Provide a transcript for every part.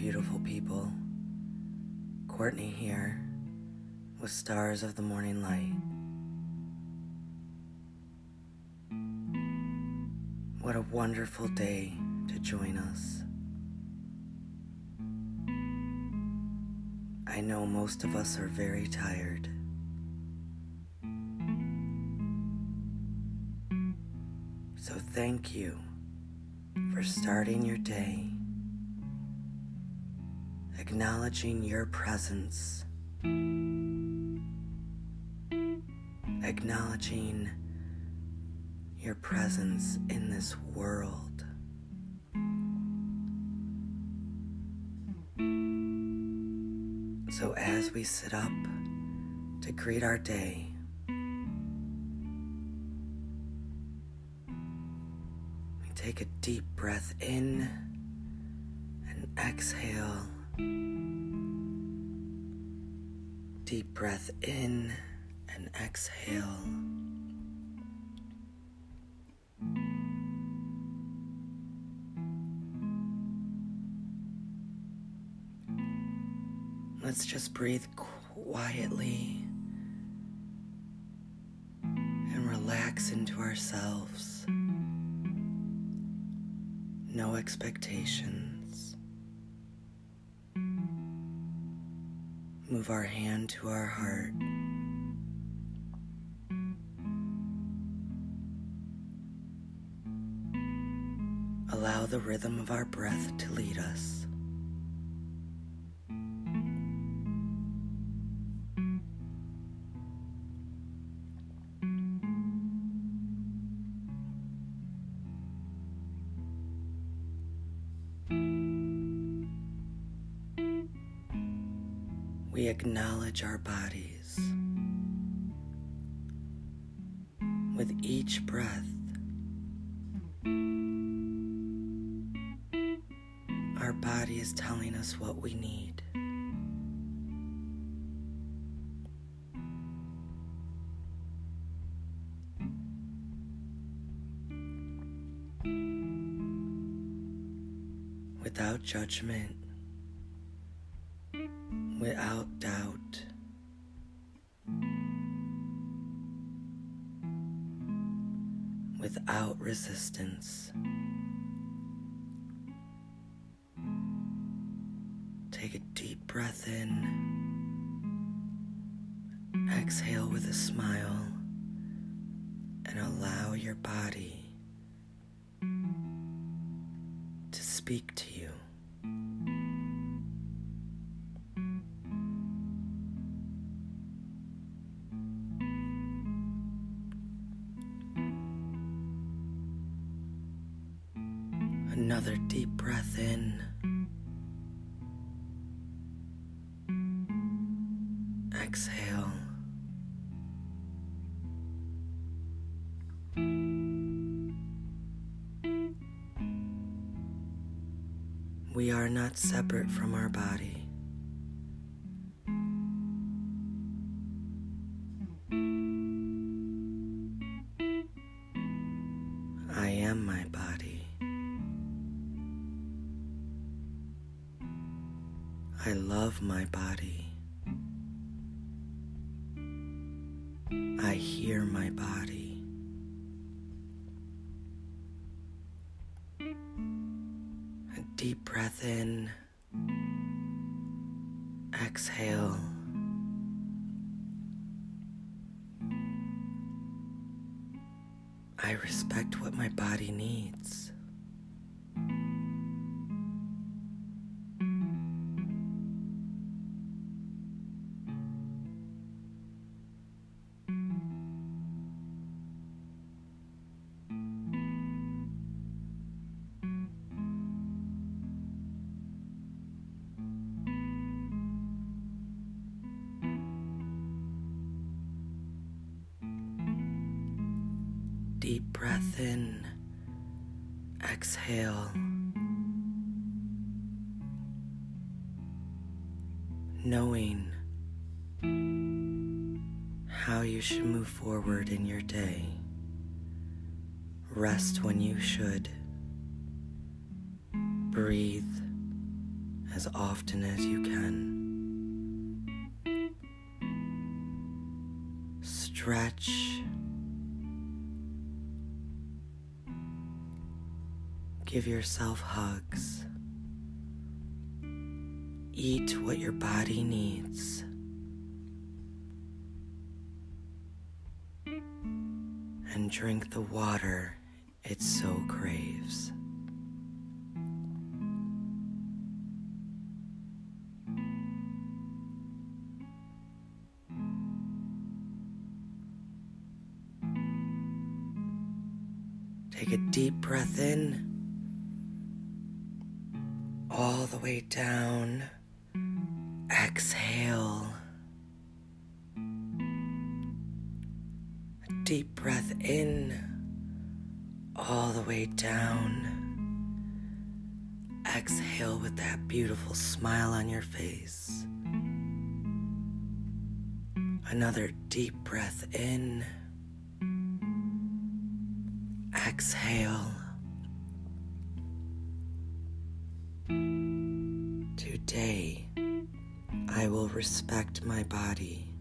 beautiful people. Courtney here with Stars of the Morning Light. What a wonderful day to join us. I know most of us are very tired. So thank you for starting your day acknowledging your presence, acknowledging your presence in this world. So, as we sit up to greet our day, we take a deep breath in and exhale. Deep breath in and exhale. Let's just breathe quietly and relax into ourselves. No expectations. Move our hand to our heart. Allow the rhythm of our breath to lead us. We acknowledge our bodies. With each breath, our body is telling us what we need. Without judgment, without doubt. Without resistance. Take a deep breath in. Exhale with a smile and allow your body to speak to you. Another deep breath in. Exhale. We are not separate from our body. I love my body. I hear my body. A deep breath in. Exhale. I respect what my body needs. Deep breath in, exhale. Knowing how you should move forward in your day. Rest when you should. Breathe as often as you can. Stretch. Give yourself hugs. Eat what your body needs. And drink the water it so craves. Take a deep breath in, all the way down. Exhale. A deep breath in, all the way down. Exhale with that beautiful smile on your face. Another deep breath in. Exhale. Today, I will respect my body.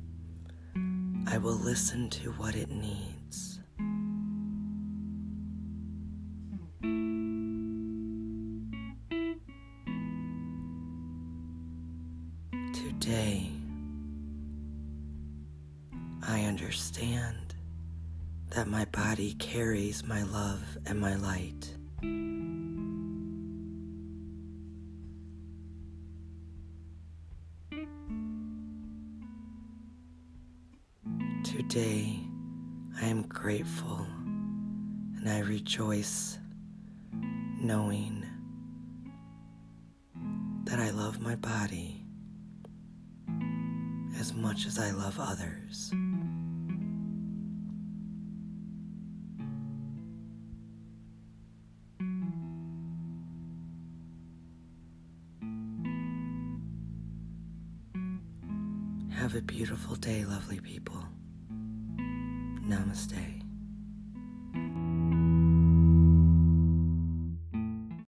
I will listen to what it needs. Today, I understand that my body carries my love and my light. Today, I am grateful and I rejoice knowing that I love my body as much as I love others. Have a beautiful day, lovely people. Namaste.